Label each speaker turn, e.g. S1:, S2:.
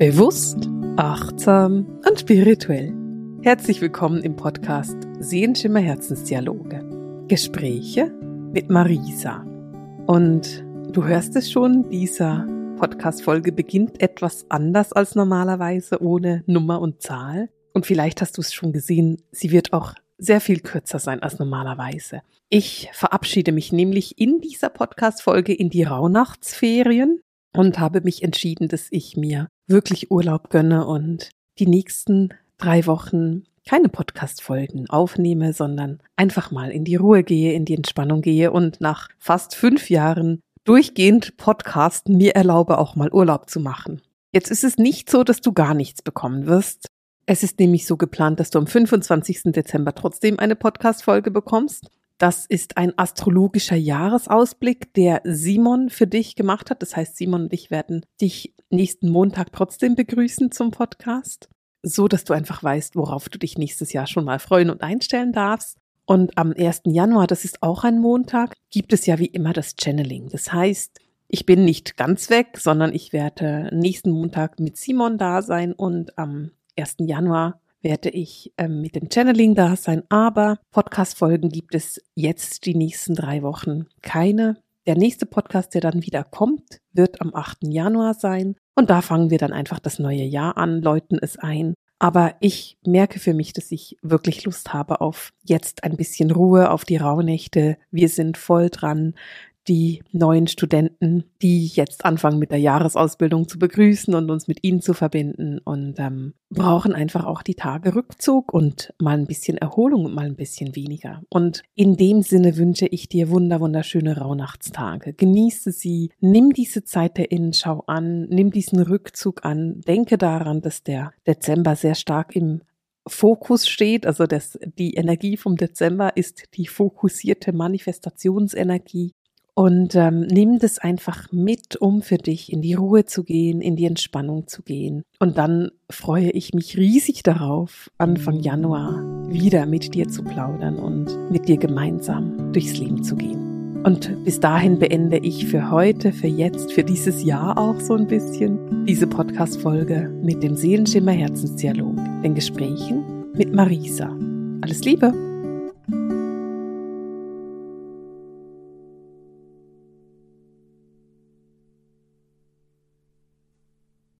S1: Bewusst, achtsam und spirituell. Herzlich willkommen im Podcast Sehenschimmer Herzensdialoge. Gespräche mit Marisa. Und du hörst es schon, dieser Podcast-Folge beginnt etwas anders als normalerweise, ohne Nummer und Zahl. Und vielleicht hast du es schon gesehen, sie wird auch sehr viel kürzer sein als normalerweise. Ich verabschiede mich nämlich in dieser Podcast-Folge in die Rauhnachtsferien und habe mich entschieden, dass ich mir wirklich Urlaub gönne und die nächsten drei Wochen keine Podcast-Folgen aufnehme, sondern einfach mal in die Ruhe gehe, in die Entspannung gehe und nach fast fünf Jahren durchgehend Podcasten mir erlaube, auch mal Urlaub zu machen. Jetzt ist es nicht so, dass du gar nichts bekommen wirst. Es ist nämlich so geplant, dass du am 25. Dezember trotzdem eine Podcast-Folge bekommst. Das ist ein astrologischer Jahresausblick, der Simon für dich gemacht hat. Das heißt, Simon und ich werden dich nächsten Montag trotzdem begrüßen zum Podcast, so dass du einfach weißt, worauf du dich nächstes Jahr schon mal freuen und einstellen darfst. Und am 1. Januar, das ist auch ein Montag, gibt es ja wie immer das Channeling. Das heißt, ich bin nicht ganz weg, sondern ich werde nächsten Montag mit Simon da sein und am 1. Januar werde ich ähm, mit dem Channeling da sein, aber Podcast-Folgen gibt es jetzt die nächsten drei Wochen keine. Der nächste Podcast, der dann wieder kommt, wird am 8. Januar sein und da fangen wir dann einfach das neue Jahr an, läuten es ein. Aber ich merke für mich, dass ich wirklich Lust habe auf jetzt ein bisschen Ruhe, auf die Rauhnächte. Wir sind voll dran, die neuen Studenten, die jetzt anfangen mit der Jahresausbildung zu begrüßen und uns mit ihnen zu verbinden. Und ähm, brauchen einfach auch die Tage Rückzug und mal ein bisschen Erholung und mal ein bisschen weniger. Und in dem Sinne wünsche ich dir wunder wunderschöne Rauhnachtstage. Genieße sie, nimm diese Zeit der Innenschau an, nimm diesen Rückzug an, denke daran, dass der Dezember sehr stark im Fokus steht, also das, die Energie vom Dezember ist die fokussierte Manifestationsenergie und ähm, nimm das einfach mit, um für dich in die Ruhe zu gehen, in die Entspannung zu gehen. Und dann freue ich mich riesig darauf, Anfang Januar wieder mit dir zu plaudern und mit dir gemeinsam durchs Leben zu gehen. Und bis dahin beende ich für heute, für jetzt, für dieses Jahr auch so ein bisschen diese Podcast-Folge mit dem Seelenschimmer Herzensdialog, den Gesprächen mit Marisa. Alles Liebe!